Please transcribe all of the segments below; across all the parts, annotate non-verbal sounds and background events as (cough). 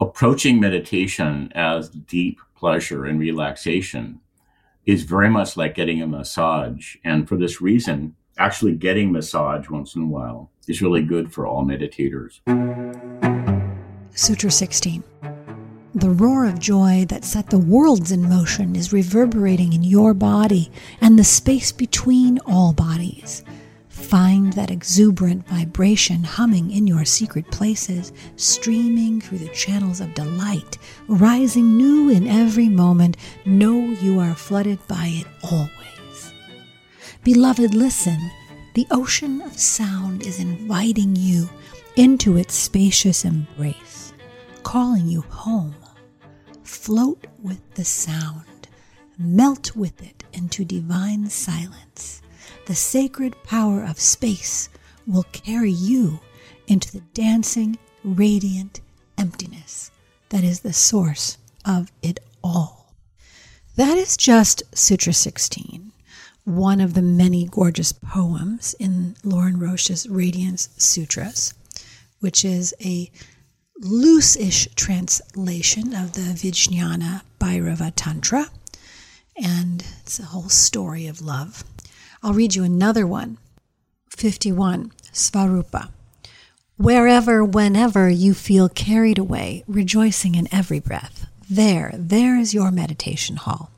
approaching meditation as deep pleasure and relaxation is very much like getting a massage. And for this reason, actually getting massage once in a while is really good for all meditators. Sutra 16. The roar of joy that set the worlds in motion is reverberating in your body and the space between all bodies. Find that exuberant vibration humming in your secret places, streaming through the channels of delight, rising new in every moment. Know you are flooded by it always. Beloved, listen. The ocean of sound is inviting you into its spacious embrace, calling you home. Float with the sound, melt with it into divine silence the sacred power of space will carry you into the dancing, radiant emptiness that is the source of it all. That is just Sutra 16, one of the many gorgeous poems in Lorin Roche's Radiance Sutras, which is a loose ish translation of the Vijnana Bhairava Tantra. And it's a whole story of love. I'll read you another one 51, Svarupa. Wherever, whenever you feel carried away, rejoicing in every breath, there, there is your meditation hall.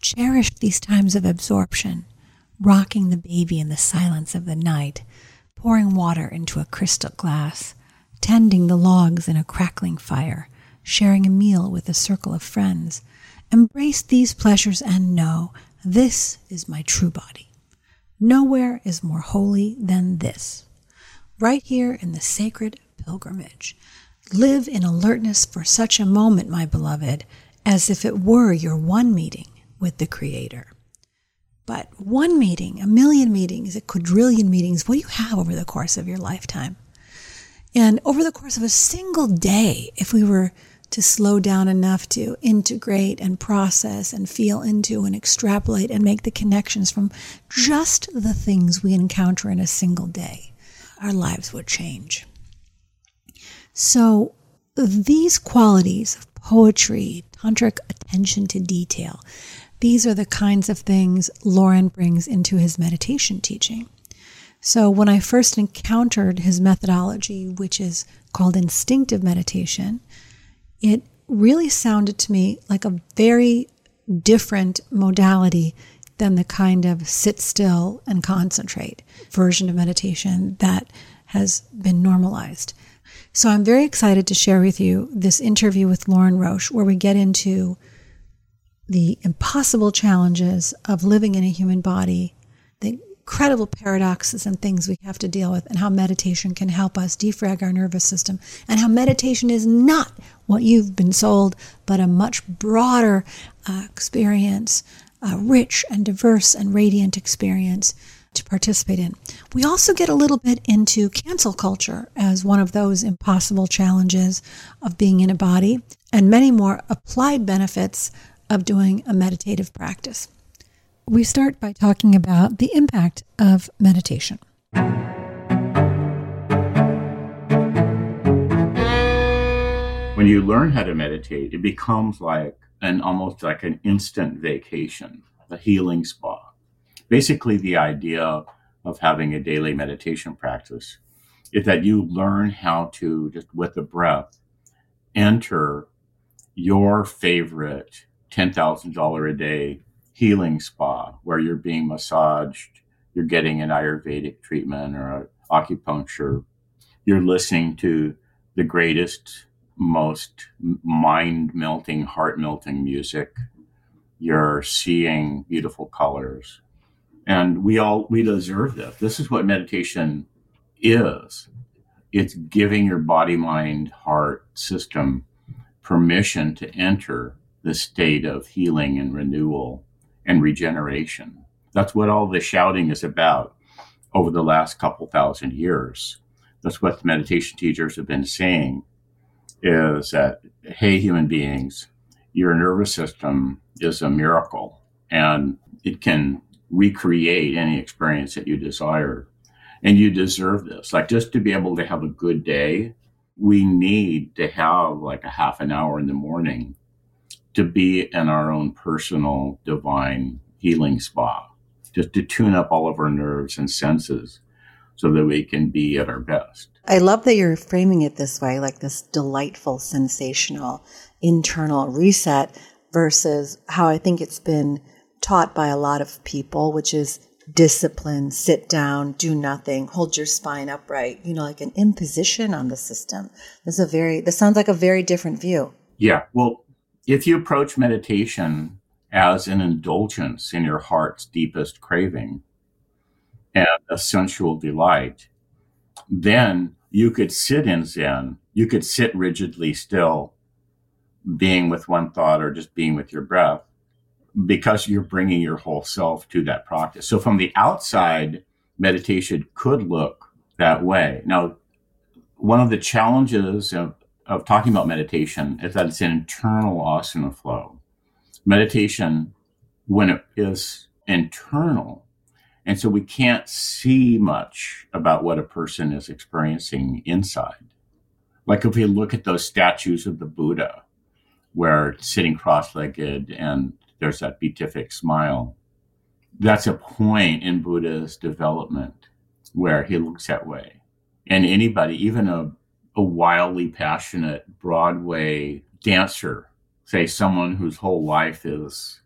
Cherish these times of absorption, rocking the baby in the silence of the night, pouring water into a crystal glass, tending the logs in a crackling fire, sharing a meal with a circle of friends. Embrace these pleasures and know this is my true body. Nowhere is more holy than this. Right here in the sacred pilgrimage. Live in alertness for such a moment, my beloved, as if it were your one meeting with the Creator. But one meeting, a million meetings, a quadrillion meetings, what do you have over the course of your lifetime? And over the course of a single day, if we were to slow down enough to integrate and process and feel into and extrapolate and make the connections from just the things we encounter in a single day, our lives would change. So, these qualities of poetry, tantric attention to detail, these are the kinds of things Lorin brings into his meditation teaching. So, when I first encountered his methodology, which is called instinctive meditation, it really sounded to me like a very different modality than the kind of sit still and concentrate version of meditation that has been normalized. So I'm very excited to share with you this interview with Lorin Roche, where we get into the impossible challenges of living in a human body, the incredible paradoxes and things we have to deal with, and how meditation can help us defrag our nervous system, and how meditation is not what you've been sold, but a much broader uh, experience, a rich and diverse and radiant experience to participate in. We also get a little bit into cancel culture as one of those impossible challenges of being in a body, and many more applied benefits of doing a meditative practice we start by talking about the impact of meditation. When you learn how to meditate, it becomes like an almost like an instant vacation, a healing spa. Basically, the idea of having a daily meditation practice is that you learn how to just with the breath enter your favorite $10,000 a day healing spa where you're being massaged, you're getting an Ayurvedic treatment or acupuncture, you're listening to the greatest, most mind melting, heart melting music, you're seeing beautiful colors. And we all, we deserve this. This is what meditation is. It's giving your body, mind, heart system permission to enter the state of healing and renewal and regeneration. That's what all the shouting is about over the last couple thousand years. That's what the meditation teachers have been saying is that, hey, human beings, your nervous system is a miracle and it can recreate any experience that you desire. And you deserve this. Like just to be able to have a good day we need to have like a half an hour in the morning to be in our own personal divine healing spa, just to tune up all of our nerves and senses so that we can be at our best. I love that you're framing it this way, like this delightful, sensational internal reset versus how I think it's been taught by a lot of people, which is discipline, sit down, do nothing, hold your spine upright, you know, like an imposition on the system. This is a very, this sounds like a very different view. Yeah. Well, if you approach meditation as an indulgence in your heart's deepest craving and a sensual delight, then you could sit in Zen. You could sit rigidly still, being with one thought or just being with your breath, because you're bringing your whole self to that practice. So from the outside, meditation could look that way. Now, one of the challenges of, of talking about meditation is that it's an internal asana flow. Meditation, when it is internal, and so we can't see much about what a person is experiencing inside. Like if we look at those statues of the Buddha, where sitting cross legged and there's that beatific smile, that's a point in Buddha's development where he looks that way. And anybody, even a, a wildly passionate Broadway dancer, say someone whose whole life is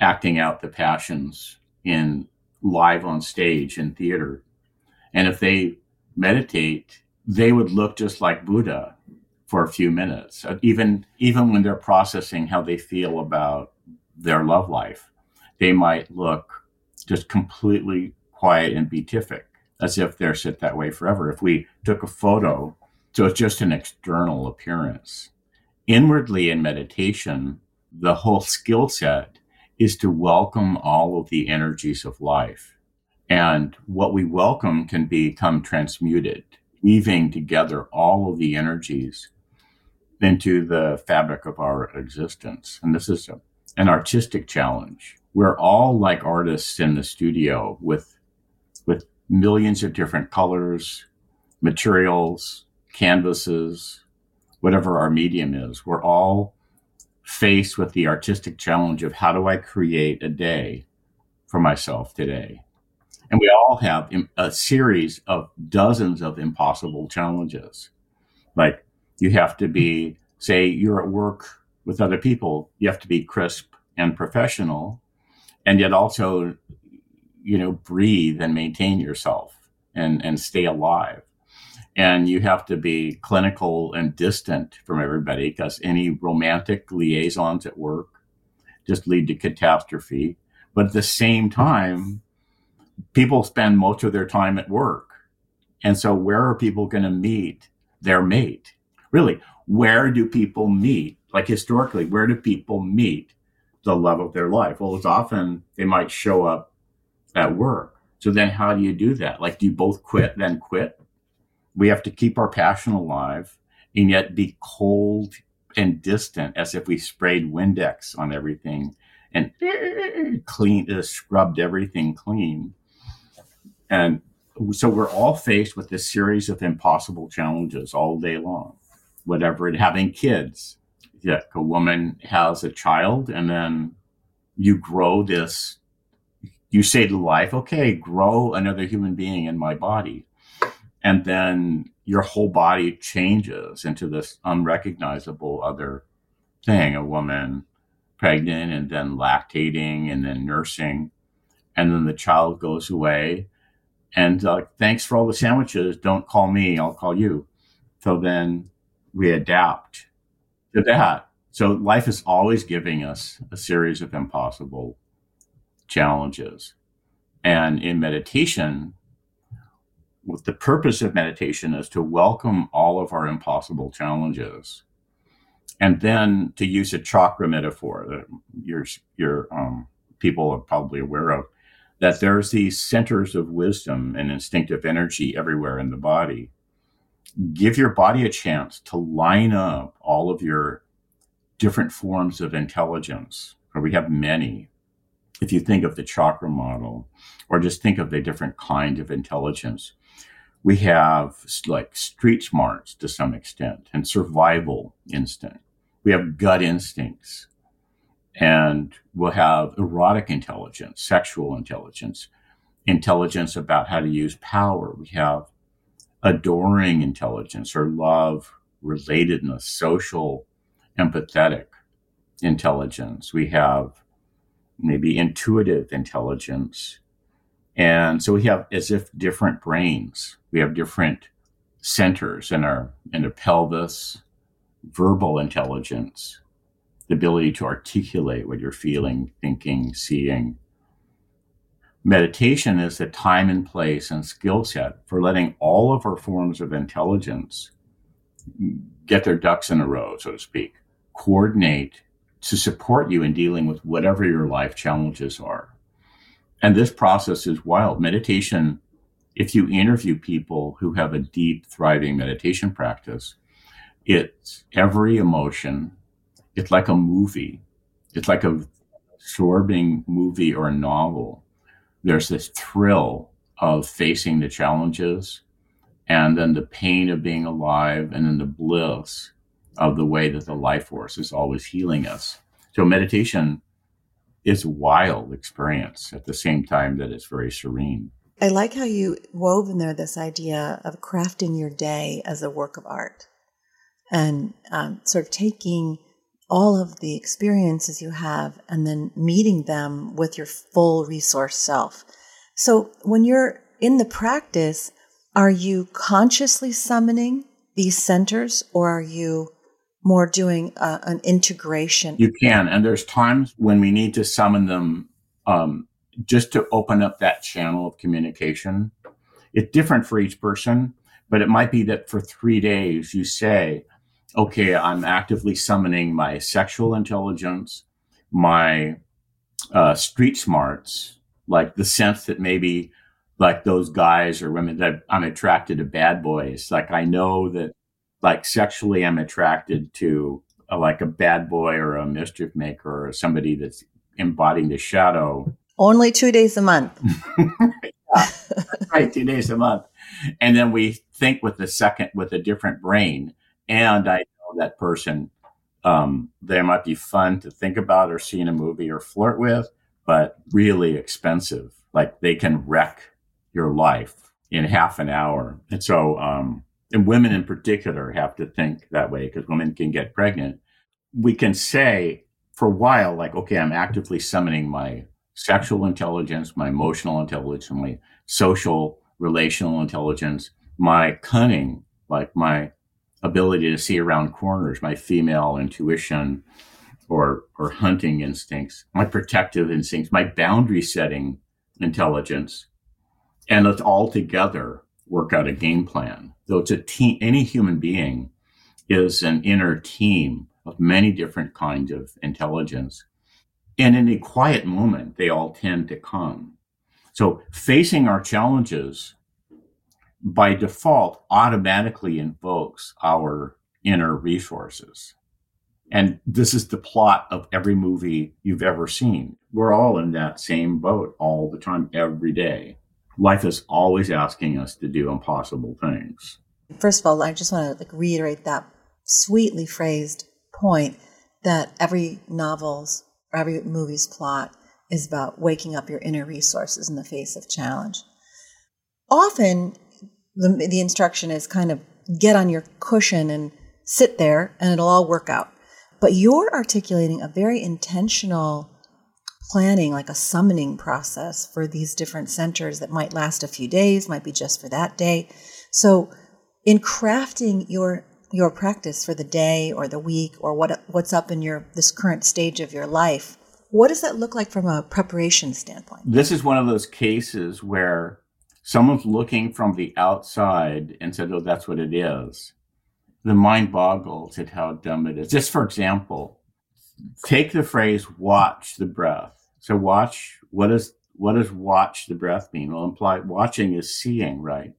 acting out the passions in live on stage in theater. And if they meditate, they would look just like Buddha for a few minutes, uh, even even when they're processing how they feel about their love life. They might look just completely quiet and beatific, as if they're sit that way forever. If we took a photo, so it's just an external appearance. Inwardly in meditation, the whole skill set is to welcome all of the energies of life. And what we welcome can become transmuted, weaving together all of the energies into the fabric of our existence. And this is a, an artistic challenge. We're all like artists in the studio with, with millions of different colors, materials, canvases, whatever our medium is. We're all faced with the artistic challenge of how do I create a day for myself today? And we all have a series of dozens of impossible challenges. Like you have to be, say, you're at work with other people, you have to be crisp and professional, and yet also, you know, breathe and maintain yourself and, and stay alive and you have to be clinical and distant from everybody because any romantic liaisons at work just lead to catastrophe. But at the same time, people spend most of their time at work. And so, where are people going to meet their mate? Really, where do people meet? Like historically, where do people meet the love of their life? Well, it's often they might show up at work. So then, how do you do that? Like, do you both quit, then quit? We have to keep our passion alive and yet be cold and distant as if we sprayed Windex on everything and (clears throat) clean, uh, scrubbed everything clean. And so we're all faced with this series of impossible challenges all day long. Whatever it having kids, yeah, a woman has a child and then you grow this, you say to life, okay, grow another human being in my body and then your whole body changes into this unrecognizable other thing a woman pregnant and then lactating and then nursing. And then the child goes away. And uh, thanks for all the sandwiches. Don't call me. I'll call you. So then we adapt to that. So life is always giving us a series of impossible challenges. And in meditation with the purpose of meditation is to welcome all of our impossible challenges and then to use a chakra metaphor that your your um, people are probably aware of that there's these centers of wisdom and instinctive energy everywhere in the body. Give your body a chance to line up all of your different forms of intelligence or we have many. If you think of the chakra model or just think of the different kind of intelligence We have like street smarts to some extent and survival instinct. We have gut instincts and we'll have erotic intelligence, sexual intelligence, intelligence about how to use power. We have adoring intelligence or love, relatedness, social, empathetic intelligence. We have maybe intuitive intelligence. And so we have as if different brains. We have different centers in our in the pelvis, verbal intelligence, the ability to articulate what you're feeling, thinking, seeing. Meditation is the time and place and skill set for letting all of our forms of intelligence get their ducks in a row, so to speak, coordinate to support you in dealing with whatever your life challenges are. And this process is wild. Meditation, if you interview people who have a deep, thriving meditation practice, it's every emotion. It's like a movie. It's like a absorbing movie or a novel. There's this thrill of facing the challenges and then the pain of being alive and then the bliss of the way that the life force is always healing us. So meditation is wild experience at the same time that it's very serene. I like how you wove in there this idea of crafting your day as a work of art and um, sort of taking all of the experiences you have and then meeting them with your full resource self. So when you're in the practice, are you consciously summoning these centers or are you more doing uh, an integration. You can, and there's times when we need to summon them um, just to open up that channel of communication. It's different for each person, but it might be that for three days you say, "Okay, I'm actively summoning my sexual intelligence, my uh, street smarts, like the sense that maybe." Like those guys or women that I'm attracted to bad boys. Like I know that like sexually I'm attracted to a, like a bad boy or a mischief maker or somebody that's embodying the shadow. Only two days a month. (laughs) yeah, right, two days a month. And then we think with the second with a different brain. And I know that person, um, they might be fun to think about or see in a movie or flirt with, but really expensive. Like they can wreck your life in half an hour. And so, um, and women in particular have to think that way because women can get pregnant. We can say for a while, like, okay, I'm actively summoning my sexual intelligence, my emotional intelligence, my social relational intelligence, my cunning, like my ability to see around corners, my female intuition or or hunting instincts, my protective instincts, my boundary setting intelligence. And let's all together work out a game plan. Though it's a team, any human being is an inner team of many different kinds of intelligence. And in a quiet moment, they all tend to come. So facing our challenges by default automatically invokes our inner resources. And this is the plot of every movie you've ever seen. We're all in that same boat all the time, every day life is always asking us to do impossible things. First of all, I just want to like reiterate that sweetly phrased point that every novel's or every movie's plot is about waking up your inner resources in the face of challenge. Often, the, the instruction is kind of get on your cushion and sit there and it'll all work out. But you're articulating a very intentional planning like a summoning process for these different centers that might last a few days, might be just for that day. So in crafting your your practice for the day or the week or what what's up in your this current stage of your life, what does that look like from a preparation standpoint? This is one of those cases where someone's looking from the outside and said, "Oh, that's what it is." The mind boggles at how dumb it is. Just for example, take the phrase "watch the breath." So watch, what does what does watch the breath mean? Well, imply watching is seeing, right?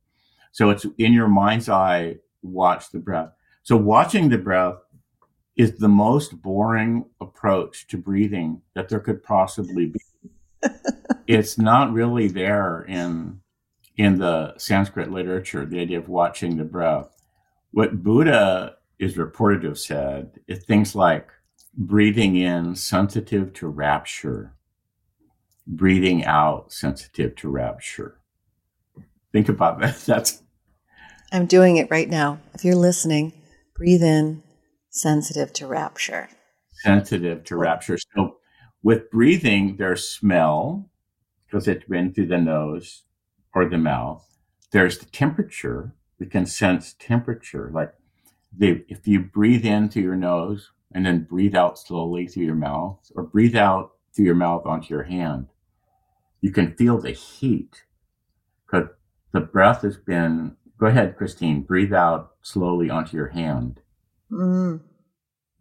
So it's in your mind's eye, watch the breath. So watching the breath is the most boring approach to breathing that there could possibly be. (laughs) it's not really there in in the Sanskrit literature, the idea of watching the breath. What Buddha is reported to have said is things like breathing in sensitive to rapture, breathing out sensitive to rapture. Think about that. (laughs) That's I'm doing it right now. If you're listening, breathe in sensitive to rapture. Sensitive to rapture. So with breathing, there's smell because it's been through the nose or the mouth. There's the temperature. We can sense temperature. Like the, if you breathe in through your nose and then breathe out slowly through your mouth or breathe out through your mouth onto your hand, you can feel the heat because the breath has been, go ahead, Christine, breathe out slowly onto your hand. Mm.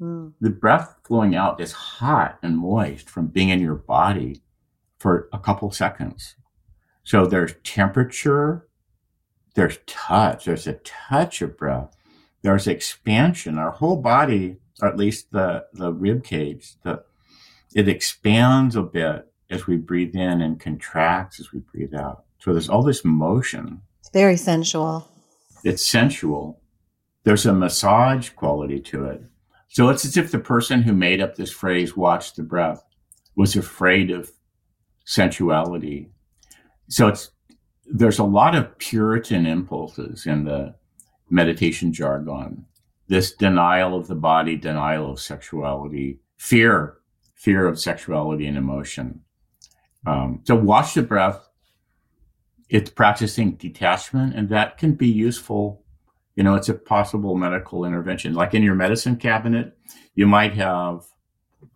Mm. The breath flowing out is hot and moist from being in your body for a couple seconds. So there's temperature, there's touch, there's a touch of breath, there's expansion. Our whole body, or at least the, the rib cage, the, it expands a bit as we breathe in and contracts as we breathe out. So there's all this motion. It's very sensual. It's sensual. There's a massage quality to it. So it's as if the person who made up this phrase, watch the breath, was afraid of sensuality so it's there's a lot of Puritan impulses in the meditation jargon. This denial of the body, denial of sexuality, fear, fear of sexuality and emotion. Um, so watch the breath. It's practicing detachment, and that can be useful. You know, it's a possible medical intervention. Like in your medicine cabinet, you might have,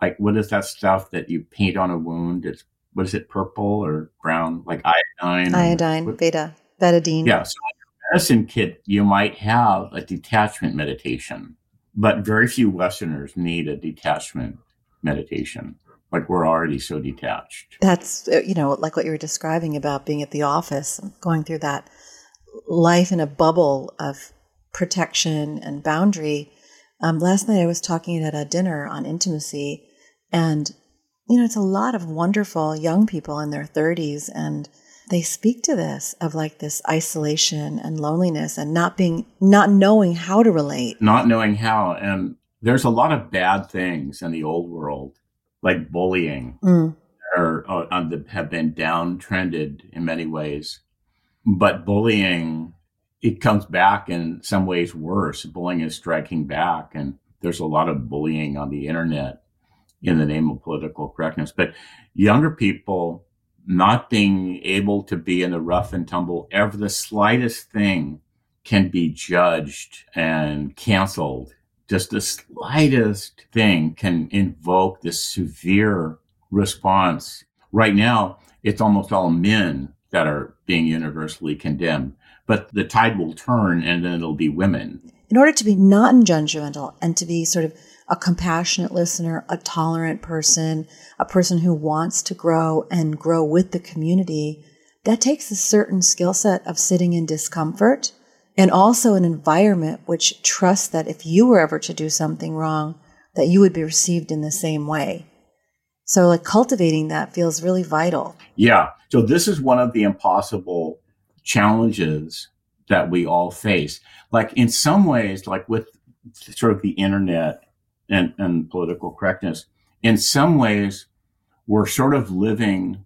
like, what is that stuff that you paint on a wound? It's what is it, purple or brown, like iodine? Iodine, what, beta, betadine. Yeah. So in your medicine kit, you might have a detachment meditation, but very few Westerners need a detachment meditation. Like we're already so detached. That's, uh, you know, like what you were describing about being at the office, going through that life in a bubble of protection and boundary. Um, last night I was talking at a dinner on intimacy, and you know, it's a lot of wonderful young people in their 30s and they speak to this of like this isolation and loneliness and not being not knowing how to relate not knowing how and there's a lot of bad things in the old world like bullying mm. uh, have been downtrended in many ways but bullying it comes back in some ways worse bullying is striking back and there's a lot of bullying on the internet in the name of political correctness. But younger people not being able to be in the rough and tumble, ever the slightest thing can be judged and canceled. Just the slightest thing can invoke this severe response. Right now, it's almost all men that are being universally condemned, but the tide will turn and then it'll be women. In order to be not judgmental and to be sort of a compassionate listener, a tolerant person, a person who wants to grow and grow with the community, that takes a certain skill set of sitting in discomfort and also an environment which trusts that if you were ever to do something wrong, that you would be received in the same way. So like cultivating that feels really vital. Yeah. So this is one of the impossible challenges that we all face. Like in some ways, like with sort of the internet and, and political correctness, in some ways, we're sort of living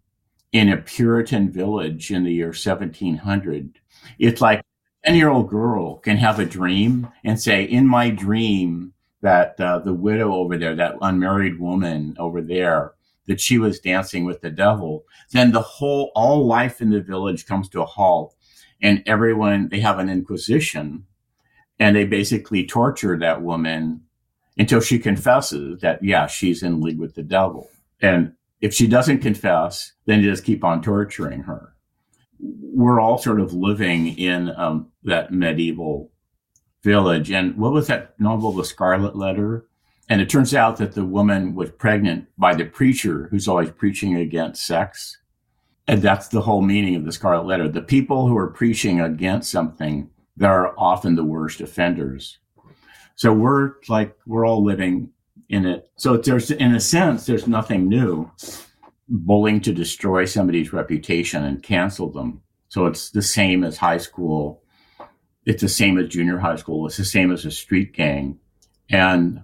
in a Puritan village in the year 1700. It's like 10 year old girl can have a dream and say, in my dream, that uh, the widow over there, that unmarried woman over there, that she was dancing with the devil, then the whole, all life in the village comes to a halt. And everyone, they have an inquisition and they basically torture that woman until she confesses that, yeah, she's in league with the devil. And if she doesn't confess, then just keep on torturing her. We're all sort of living in um, that medieval village. And what was that novel, The Scarlet Letter? And it turns out that the woman was pregnant by the preacher who's always preaching against sex. And that's the whole meaning of the Scarlet Letter. The people who are preaching against something, they're often the worst offenders. So we're like, we're all living in it. So there's, in a sense, there's nothing new. Bullying to destroy somebody's reputation and cancel them So it's the same as high school. It's the same as junior high school. It's the same as a street gang. And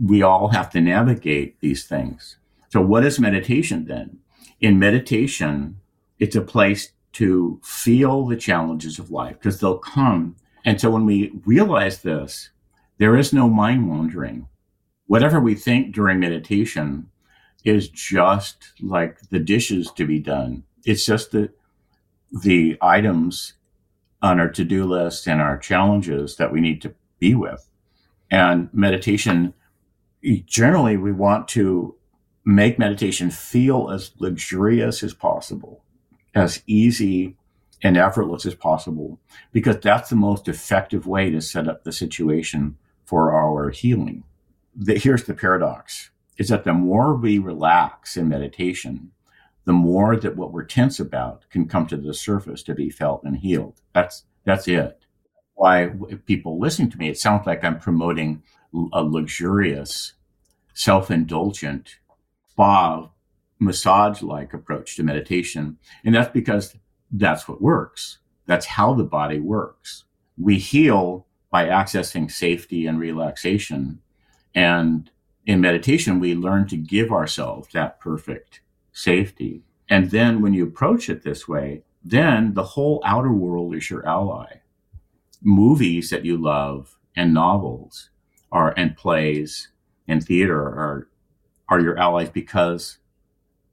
we all have to navigate these things. So what is meditation then? In meditation, it's a place to feel the challenges of life because they'll come. And so when we realize this, there is no mind wandering. Whatever we think during meditation is just like the dishes to be done. It's just the, the items on our to-do list and our challenges that we need to be with. And meditation, generally we want to make meditation feel as luxurious as possible as easy and effortless as possible because that's the most effective way to set up the situation for our healing. The, here's the paradox is that the more we relax in meditation, the more that what we're tense about can come to the surface to be felt and healed. That's, that's it. Why people listening to me, it sounds like I'm promoting a luxurious, self-indulgent spa massage like approach to meditation. And that's because that's what works. That's how the body works. We heal by accessing safety and relaxation. And in meditation, we learn to give ourselves that perfect safety. And then when you approach it this way, then the whole outer world is your ally. Movies that you love and novels are and plays and theater are are your allies because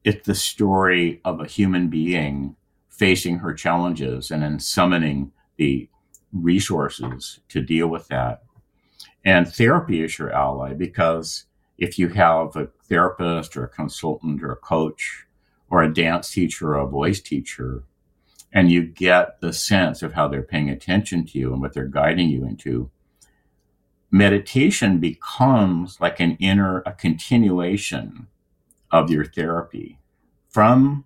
it's the story of a human being facing her challenges and then summoning the resources to deal with that. And therapy is your ally because if you have a therapist or a consultant or a coach or a dance teacher or a voice teacher, and you get the sense of how they're paying attention to you and what they're guiding you into, meditation becomes like an inner, a continuation of your therapy. From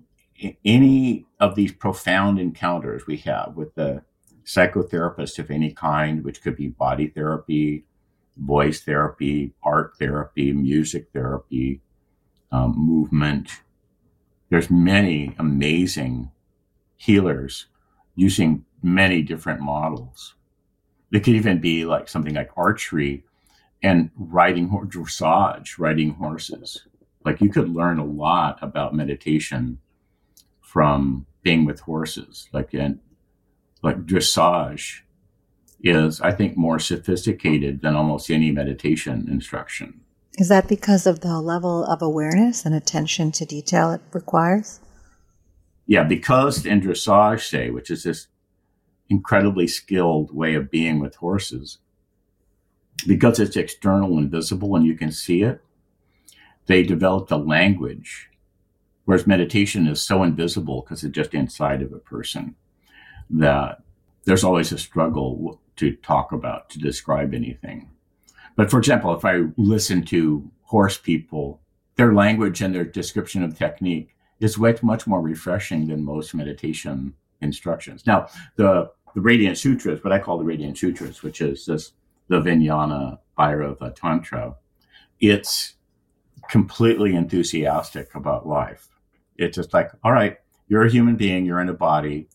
any of these profound encounters we have with the psychotherapist of any kind, which could be body therapy, voice therapy, art therapy, music therapy, um, movement. There's many amazing healers using many different models. It could even be like something like archery and riding dressage, riding horses. Like you could learn a lot about meditation from being with horses, like and like dressage is, I think, more sophisticated than almost any meditation instruction. Is that because of the level of awareness and attention to detail it requires? Yeah, because in dressage, say, which is this incredibly skilled way of being with horses, because it's external and visible and you can see it, they developed a language. Whereas meditation is so invisible because it's just inside of a person that there's always a struggle to talk about, to describe anything. But for example, if I listen to horse people, their language and their description of technique is much more refreshing than most meditation instructions. Now, the, the Radiance Sutras, what I call the Radiance Sutras, which is this, the Vijnana Bhairava Tantra, it's completely enthusiastic about life. It's just like, all right, you're a human being, you're in a body,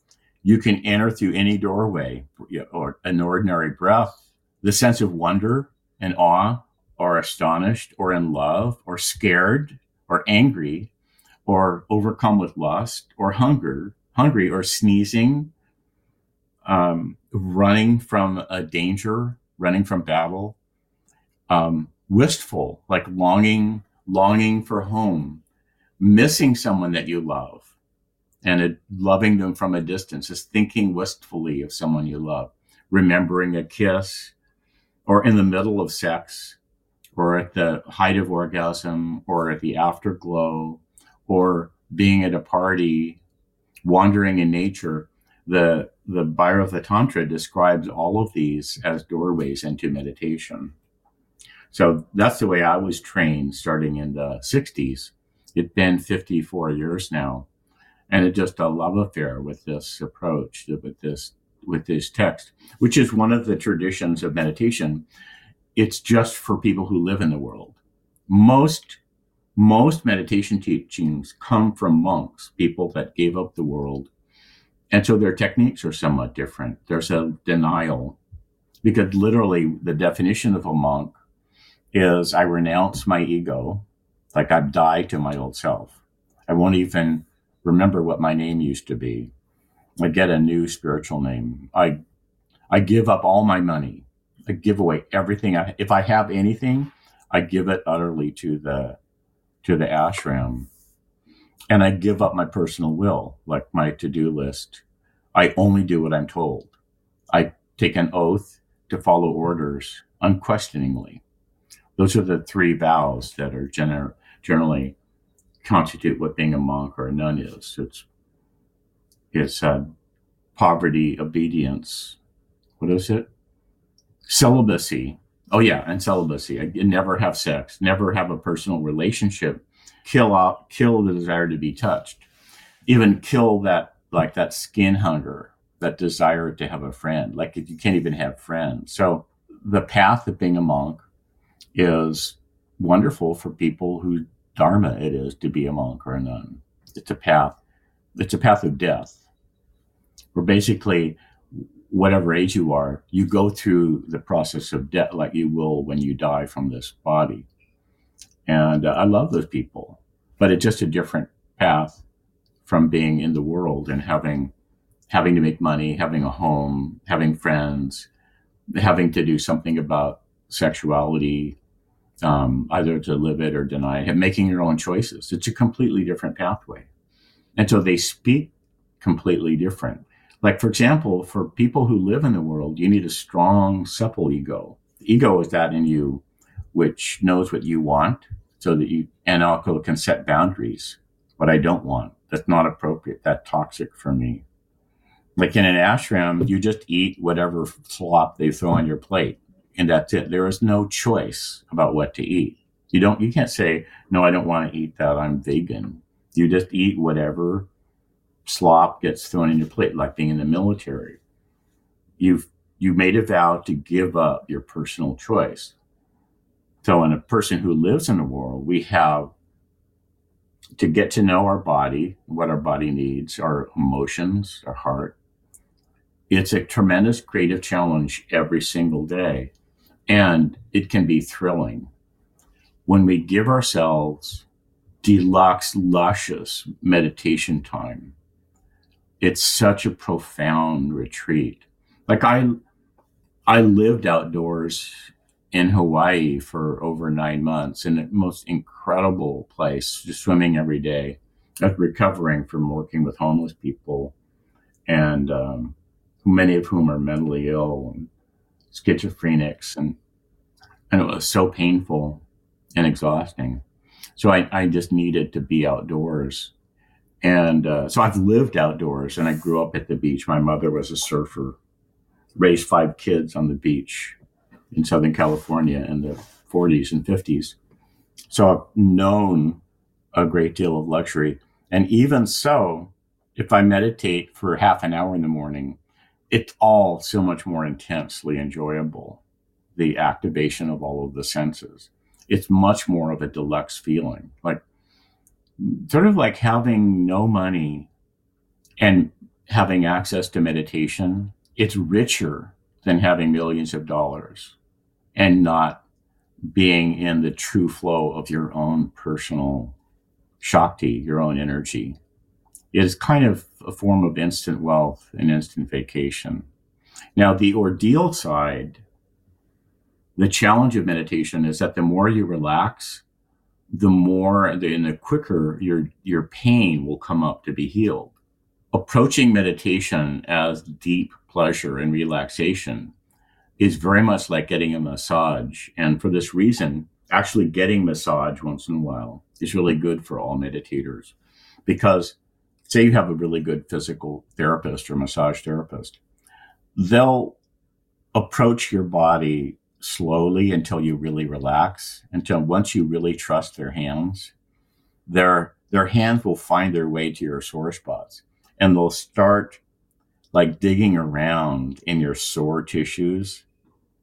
you can enter through any doorway or an ordinary breath. The sense of wonder and awe or astonished or in love or scared or angry or overcome with lust or hunger, hungry or sneezing, um, running from a danger, running from battle, um, wistful, like longing, longing for home, missing someone that you love, and it, loving them from a distance is thinking wistfully of someone you love, remembering a kiss, or in the middle of sex, or at the height of orgasm, or at the afterglow, or being at a party, wandering in nature. The the Bhairava Tantra describes all of these as doorways into meditation. So that's the way I was trained starting in the 60s. It's been 54 years now and it's just a love affair with this approach, with this with this text, which is one of the traditions of meditation. It's just for people who live in the world. Most most meditation teachings come from monks, people that gave up the world And so their techniques are somewhat different. There's a denial because literally the definition of a monk is I renounce my ego, like I die to my old self. I won't even remember what my name used to be. I get a new spiritual name. I I give up all my money. I give away everything. I, if I have anything, I give it utterly to the to the ashram, and I give up my personal will, like my to do list. I only do what I'm told. I take an oath to follow orders unquestioningly. Those are the three vows that are gener- generally constitute what being a monk or a nun is. It's it's uh, poverty, obedience. What is it? Celibacy. Oh yeah, and celibacy. I, never have sex. Never have a personal relationship. Kill out. Kill the desire to be touched. Even kill that like that skin hunger, that desire to have a friend. Like if you can't even have friends. So the path of being a monk is wonderful for people who dharma it is to be a monk or a nun. It's a path. It's a path of death. Where basically, whatever age you are, you go through the process of death like you will when you die from this body. And uh, I love those people, but it's just a different path from being in the world and having having to make money, having a home, having friends, having to do something about sexuality, um, either to live it or deny it, making your own choices. It's a completely different pathway. And so they speak completely different. Like, for example, for people who live in the world, you need a strong, supple ego. The ego is that in you which knows what you want so that you, and also can set boundaries. What I don't want, that's not appropriate, that's toxic for me. Like in an ashram, you just eat whatever slop they throw on your plate and that's it. There is no choice about what to eat. You don't, you can't say, no, I don't want to eat that. I'm vegan. You just eat whatever slop gets thrown in your plate, like being in the military. You've, you made a vow to give up your personal choice. So in a person who lives in the world, we have to get to know our body, what our body needs, our emotions, our heart. It's a tremendous creative challenge every single day and it can be thrilling when we give ourselves deluxe, luscious meditation time. It's such a profound retreat. Like I, I lived outdoors in Hawaii for over nine months in the most incredible place, just swimming every day. I was recovering from working with homeless people, and um, many of whom are mentally ill. And schizophrenics and and it was so painful and exhausting. So I, I just needed to be outdoors. And uh, so I've lived outdoors and I grew up at the beach. My mother was a surfer, raised five kids on the beach in Southern California in the 40s and 50s. So I've known a great deal of luxury. And even so, if I meditate for half an hour in the morning, it's all so much more intensely enjoyable. The activation of all of the senses. It's much more of a deluxe feeling, like sort of like having no money and having access to meditation. It's richer than having millions of dollars and not being in the true flow of your own personal shakti, your own energy is kind of a form of instant wealth and instant vacation. Now, the ordeal side, the challenge of meditation is that the more you relax, the more and the quicker your your pain will come up to be healed. Approaching meditation as deep pleasure and relaxation is very much like getting a massage. And for this reason, actually getting massage once in a while is really good for all meditators because say you have a really good physical therapist or massage therapist, they'll approach your body slowly until you really relax, until once you really trust their hands, their their hands will find their way to your sore spots and they'll start like digging around in your sore tissues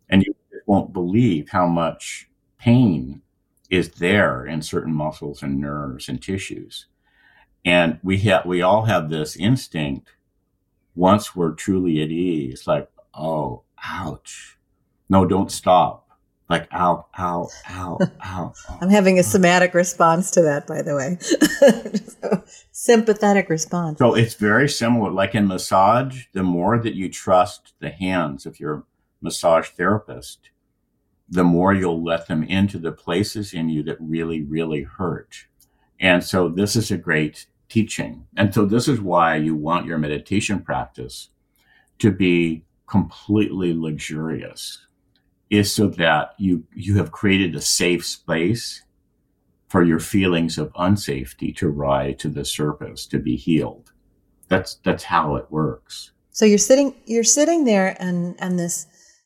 and you won't believe how much pain is there in certain muscles and nerves and tissues and we have we all have this instinct once we're truly at ease, like, oh, ouch. No, don't stop. Like, ow, ow, ow, (laughs) ow. I'm having a somatic response to that, by the way. (laughs) sympathetic response. So it's very similar. Like in massage, the more that you trust the hands of your massage therapist, the more you'll let them into the places in you that really, really hurt. And so this is a great teaching. And so this is why you want your meditation practice to be completely luxurious is so that you you have created a safe space for your feelings of unsafety to rise to the surface to be healed. That's that's how it works. So you're sitting you're sitting there and and this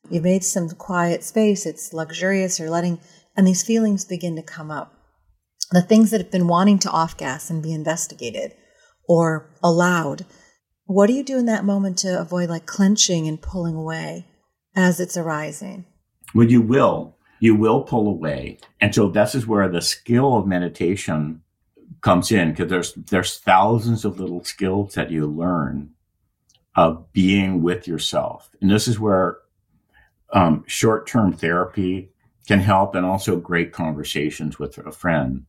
you made some quiet space, it's luxurious, you're letting and these feelings begin to come up the things that have been wanting to off gas and be investigated or allowed. What do you do in that moment to avoid like clenching and pulling away as it's arising? Well, you will. You will pull away. And so this is where the skill of meditation comes in because there's there's thousands of little skills that you learn of being with yourself. And this is where um, short-term therapy can help and also great conversations with a friend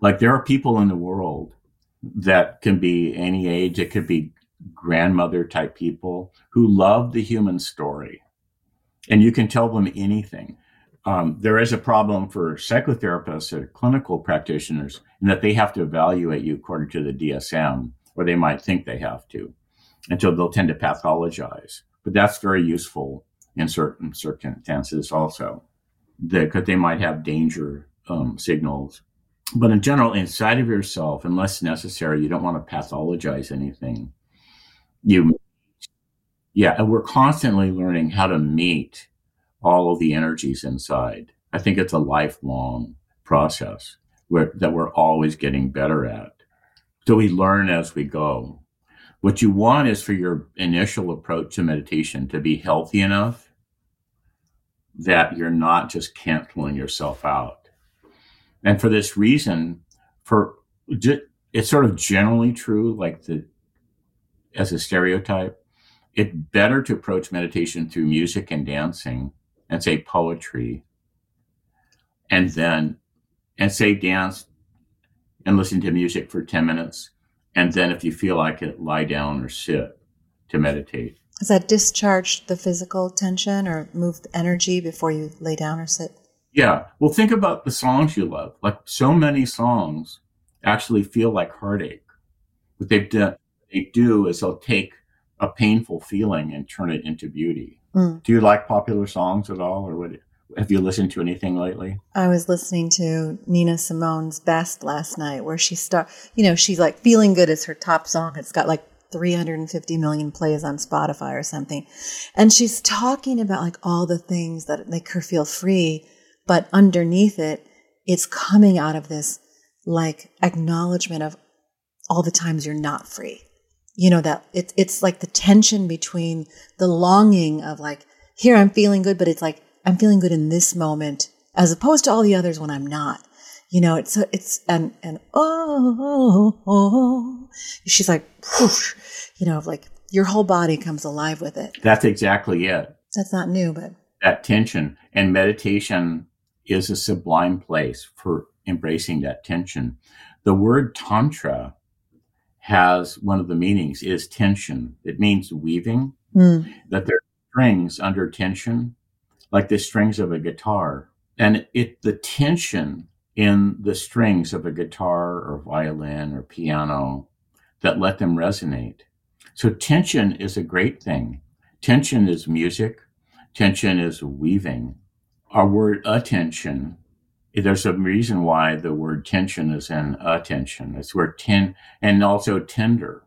like there are people in the world that can be any age. It could be grandmother type people who love the human story, and you can tell them anything. Um, there is a problem for psychotherapists or clinical practitioners in that they have to evaluate you according to the DSM, or they might think they have to, and so they'll tend to pathologize. But that's very useful in certain circumstances also, because they might have danger um, signals but in general, inside of yourself, unless necessary, you don't want to pathologize anything. You, yeah, and we're constantly learning how to meet all of the energies inside. I think it's a lifelong process where, that we're always getting better at. So we learn as we go. What you want is for your initial approach to meditation to be healthy enough that you're not just canceling yourself out and for this reason, for it's sort of generally true, like the as a stereotype, it's better to approach meditation through music and dancing and say poetry and then and say dance and listen to music for 10 minutes. And then if you feel like it lie down or sit to meditate. Does that discharge the physical tension or move the energy before you lay down or sit yeah. Well, think about the songs you love. Like so many songs actually feel like heartache. What they've done, they do is they'll take a painful feeling and turn it into beauty. Mm. Do you like popular songs at all, or what? Have you listened to anything lately? I was listening to Nina Simone's Best last night, where she start. You know, she's like "Feeling Good" is her top song. It's got like 350 million plays on Spotify or something, and she's talking about like all the things that make her feel free but underneath it, it's coming out of this like acknowledgement of all the times you're not free. You know, that it, it's like the tension between the longing of like, here I'm feeling good, but it's like, I'm feeling good in this moment as opposed to all the others when I'm not. You know, it's, it's, and, and, oh, oh, oh. she's like, whoosh, you know, like your whole body comes alive with it. That's exactly it. That's not new, but that tension and meditation is a sublime place for embracing that tension. The word tantra has one of the meanings is tension. It means weaving, mm. that there are strings under tension, like the strings of a guitar. And it the tension in the strings of a guitar or violin or piano that let them resonate. So tension is a great thing. Tension is music. Tension is weaving our word attention, there's a reason why the word tension is in attention. It's where ten and also tender.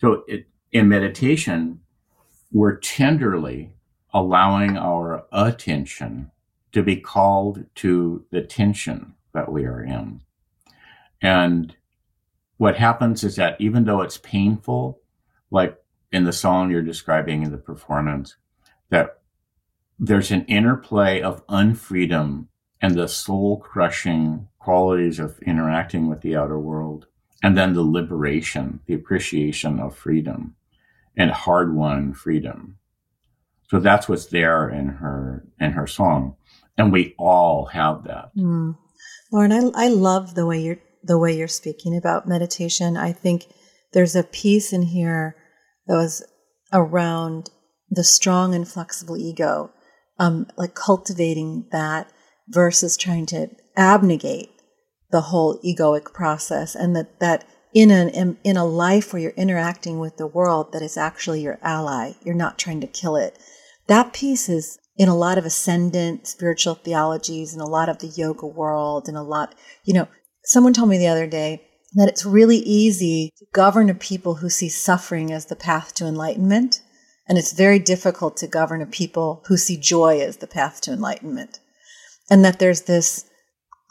So it, in meditation, we're tenderly allowing our attention to be called to the tension that we are in. And what happens is that even though it's painful, like in the song you're describing in the performance, that there's an interplay of unfreedom and the soul crushing qualities of interacting with the outer world, and then the liberation, the appreciation of freedom. and hard won freedom. So that's what's there in her in her song, and we all have that. Mm. Lorin, I, I love the way you're the way you're speaking about meditation. I think there's a piece in here that was around the strong and flexible ego, um, like cultivating that versus trying to abnegate the whole egoic process, and that that in an in a life where you're interacting with the world that is actually your ally, you're not trying to kill it. That piece is in a lot of ascendant spiritual theologies and a lot of the yoga world and a lot, you know, someone told me the other day that it's really easy to govern a people who see suffering as the path to enlightenment. And it's very difficult to govern a people who see joy as the path to enlightenment. And that there's this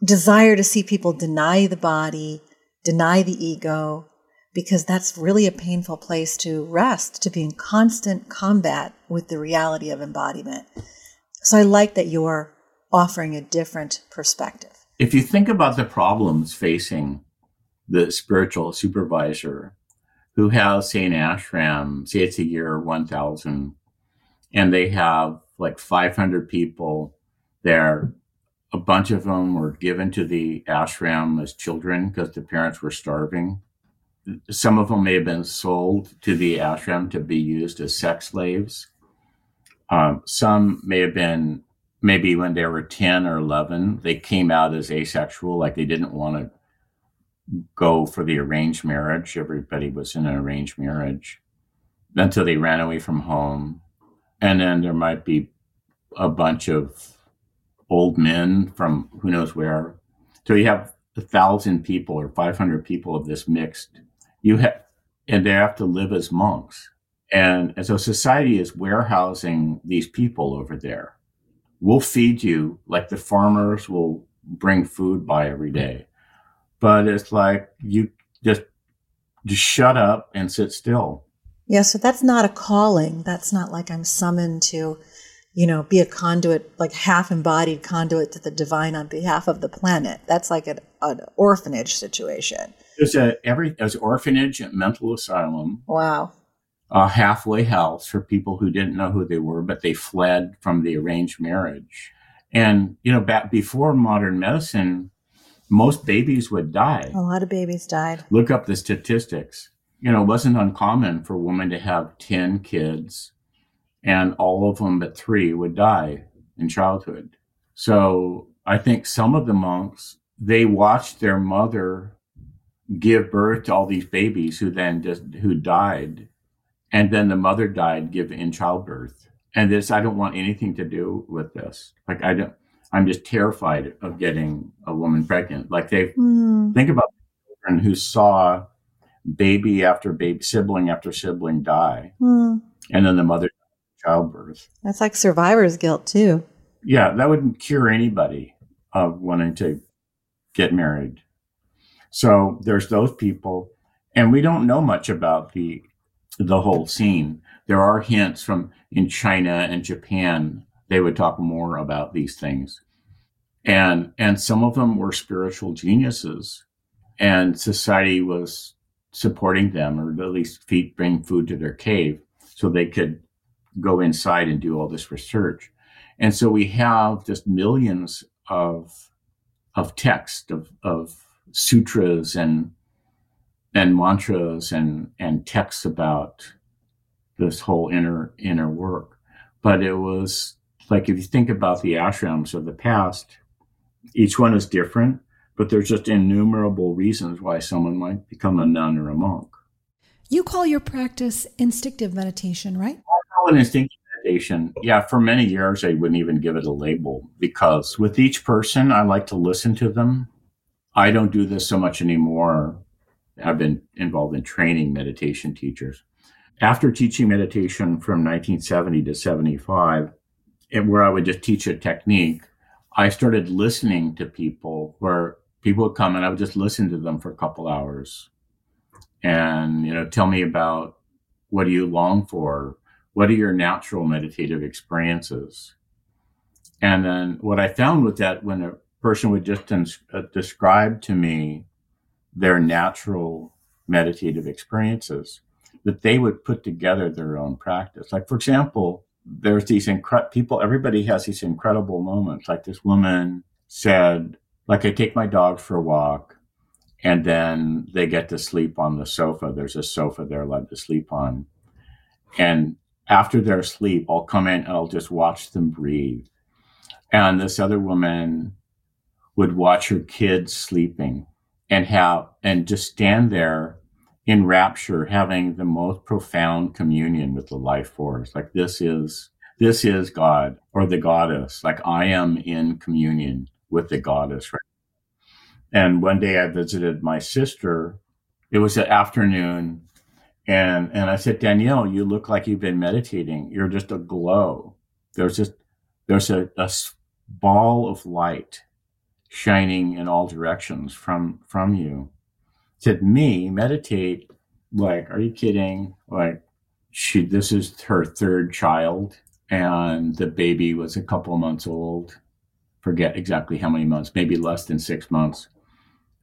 desire to see people deny the body, deny the ego, because that's really a painful place to rest, to be in constant combat with the reality of embodiment. So I like that you're offering a different perspective. If you think about the problems facing the spiritual supervisor who has, say, an ashram, say it's a year 1000, and they have like 500 people there. A bunch of them were given to the ashram as children because the parents were starving. Some of them may have been sold to the ashram to be used as sex slaves. Um, some may have been maybe when they were 10 or 11, they came out as asexual, like they didn't want to go for the arranged marriage. Everybody was in an arranged marriage until they ran away from home. And then there might be a bunch of old men from who knows where. So you have a thousand people or 500 people of this mixed. You have, and they have to live as monks. And, and so society is warehousing these people over there. We'll feed you like the farmers will bring food by every day but it's like you just just shut up and sit still. Yeah, so that's not a calling. That's not like I'm summoned to, you know, be a conduit, like half embodied conduit to the divine on behalf of the planet. That's like an, an orphanage situation. There's a every there's orphanage, mental asylum. Wow. A halfway house for people who didn't know who they were, but they fled from the arranged marriage. And you know, back before modern medicine, most babies would die. A lot of babies died. Look up the statistics. You know, it wasn't uncommon for a woman to have 10 kids and all of them but three would die in childhood. So I think some of the monks, they watched their mother give birth to all these babies who then just, who died. And then the mother died give in childbirth. And this, I don't want anything to do with this. Like I don't, I'm just terrified of getting a woman pregnant. Like they mm. think about children who saw baby after baby, sibling after sibling die, mm. and then the mother childbirth. That's like survivor's guilt too. Yeah, that wouldn't cure anybody of wanting to get married. So there's those people, and we don't know much about the the whole scene. There are hints from in China and Japan they would talk more about these things. And, and some of them were spiritual geniuses and society was supporting them or at least feed, bring food to their cave so they could go inside and do all this research. And so we have just millions of, of text of, of sutras and, and mantras and, and texts about this whole inner, inner work. But it was like if you think about the ashrams of the past, each one is different, but there's just innumerable reasons why someone might become a nun or a monk. You call your practice instinctive meditation, right? I call it instinctive meditation. Yeah, for many years I wouldn't even give it a label because with each person I like to listen to them. I don't do this so much anymore. I've been involved in training meditation teachers. After teaching meditation from 1970 to 75, where I would just teach a technique, I started listening to people where people would come and I would just listen to them for a couple hours and, you know, tell me about what do you long for? What are your natural meditative experiences? And then what I found with that when a person would just uh, describe to me their natural meditative experiences, that they would put together their own practice. Like, for example, there's these incredible people, everybody has these incredible moments. Like this woman said, like, I take my dog for a walk and then they get to sleep on the sofa. There's a sofa they're allowed to sleep on. And after their sleep, I'll come in and I'll just watch them breathe. And this other woman would watch her kids sleeping and have, and just stand there in rapture, having the most profound communion with the life force. Like this is, this is God or the goddess. Like I am in communion with the goddess. Right? And one day I visited my sister. It was an afternoon. And, and I said, Danielle, you look like you've been meditating. You're just a glow. There's just, there's a, a ball of light shining in all directions from, from you to me, meditate, like, are you kidding? Like, she, this is her third child, and the baby was a couple months old. Forget exactly how many months, maybe less than six months.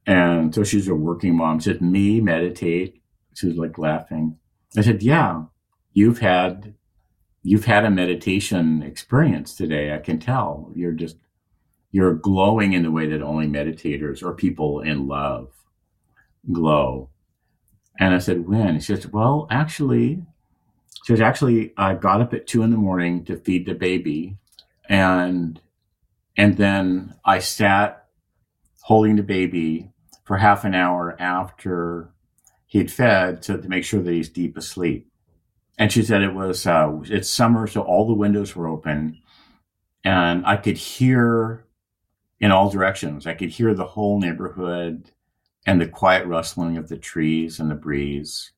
And so she's a working mom. Said, me meditate. She was like laughing. I said, yeah, you've had, you've had a meditation experience today. I can tell you're just, you're glowing in the way that only meditators or people in love glow. And I said, when? She says, well, actually, she says, actually, I got up at two in the morning to feed the baby. And, and then I sat holding the baby for half an hour after he'd fed to, to make sure that he's deep asleep. And she said it was, uh, it's summer, so all the windows were open and I could hear in all directions. I could hear the whole neighborhood and the quiet rustling of the trees and the breeze.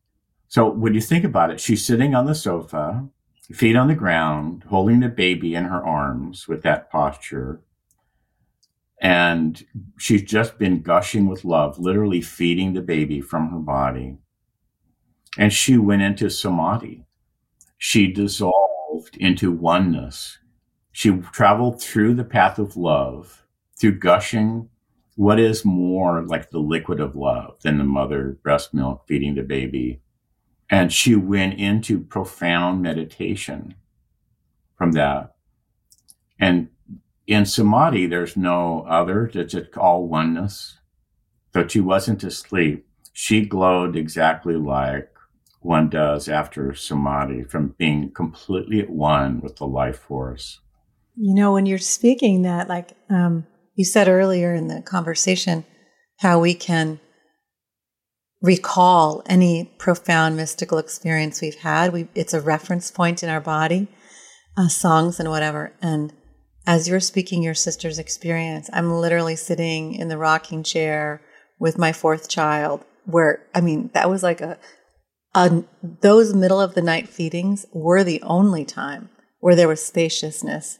So when you think about it, she's sitting on the sofa, feet on the ground, holding the baby in her arms with that posture. And she's just been gushing with love, literally feeding the baby from her body. And she went into samadhi. She dissolved into oneness. She traveled through the path of love, through gushing what is more like the liquid of love than the mother breast milk feeding the baby? And she went into profound meditation from that. And in samadhi, there's no other, it's just all oneness. So she wasn't asleep. She glowed exactly like one does after samadhi from being completely at one with the life force. You know, when you're speaking that, like, um, you said earlier in the conversation how we can recall any profound mystical experience we've had. We, it's a reference point in our body, uh, songs and whatever. And as you're speaking your sister's experience, I'm literally sitting in the rocking chair with my fourth child, where, I mean, that was like a, a those middle of the night feedings were the only time where there was spaciousness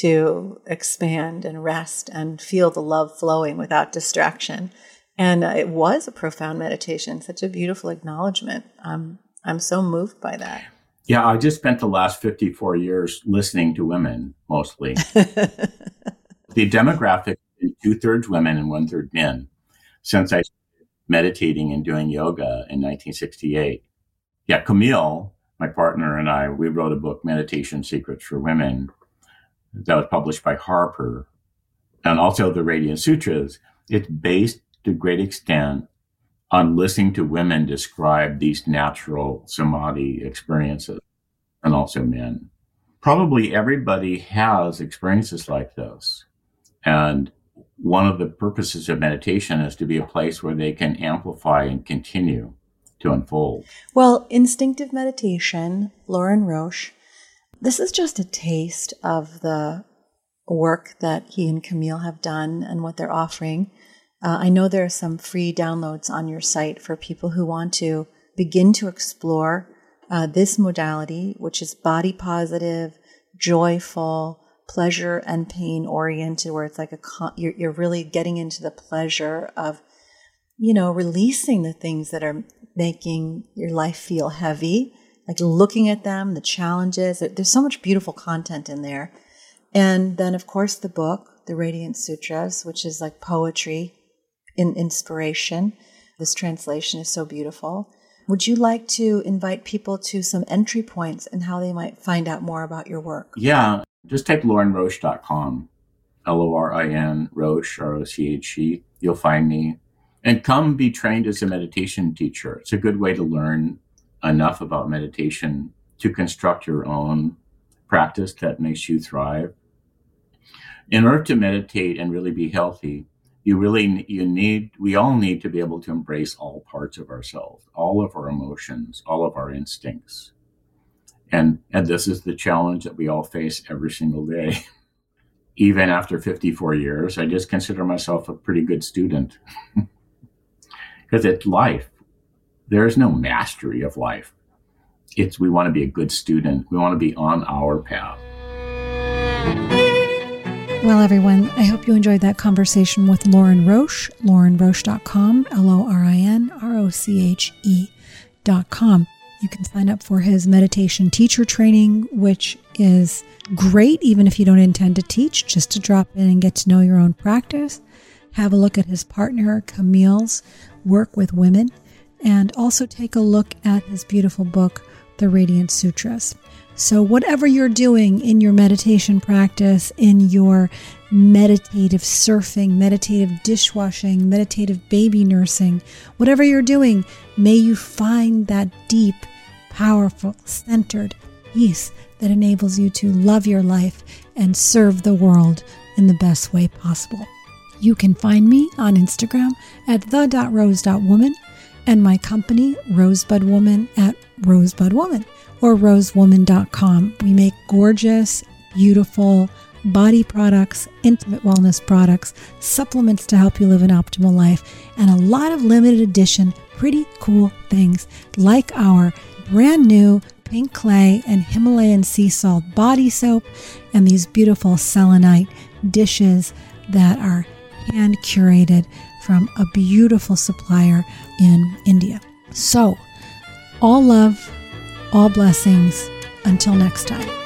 to expand and rest and feel the love flowing without distraction. And it was a profound meditation, such a beautiful acknowledgement. Um, I'm so moved by that. Yeah, I just spent the last 54 years listening to women mostly. (laughs) the demographic is two thirds women and one third men since I started meditating and doing yoga in 1968. Yeah, Camille, my partner, and I, we wrote a book, Meditation Secrets for Women, that was published by Harper, and also the Radiance Sutras, it's based to a great extent on listening to women describe these natural samadhi experiences and also men. Probably everybody has experiences like this. And one of the purposes of meditation is to be a place where they can amplify and continue to unfold. Well, instinctive meditation, Lorin Roche, this is just a taste of the work that he and Camille have done and what they're offering. Uh, I know there are some free downloads on your site for people who want to begin to explore uh, this modality, which is body positive, joyful, pleasure and pain oriented, where it's like a con- you're, you're really getting into the pleasure of, you know, releasing the things that are making your life feel heavy like looking at them, the challenges. There's so much beautiful content in there. And then, of course, the book, The Radiance Sutras, which is like poetry in inspiration. This translation is so beautiful. Would you like to invite people to some entry points and how they might find out more about your work? Yeah, just type lorinroche.com, L O R I N Roche, R O C H E. You'll find me. And come be trained as a meditation teacher. It's a good way to learn enough about meditation to construct your own practice that makes you thrive. In order to meditate and really be healthy, you really you need we all need to be able to embrace all parts of ourselves all of our emotions all of our instincts. And and this is the challenge that we all face every single day. (laughs) Even after 54 years i just consider myself a pretty good student. (laughs) Because it's life there is no mastery of life it's we want to be a good student we want to be on our path well, everyone, I hope you enjoyed that conversation with Lorin Roche, lorinroche.com, L O R I N R O C H E.com. You can sign up for his meditation teacher training, which is great, even if you don't intend to teach, just to drop in and get to know your own practice. Have a look at his partner, Camille's work with women, and also take a look at his beautiful book, The Radiance Sutras. So, whatever you're doing in your meditation practice, in your meditative surfing, meditative dishwashing, meditative baby nursing, whatever you're doing, may you find that deep, powerful, centered peace that enables you to love your life and serve the world in the best way possible. You can find me on Instagram at the.rose.woman and my company, Rosebud Woman, at Rosebud Woman or rosewoman.com. We make gorgeous, beautiful body products, intimate wellness products, supplements to help you live an optimal life, and a lot of limited edition, pretty cool things like our brand new pink clay and Himalayan sea salt body soap and these beautiful selenite dishes that are hand curated from a beautiful supplier in India. So, all love all blessings. Until next time.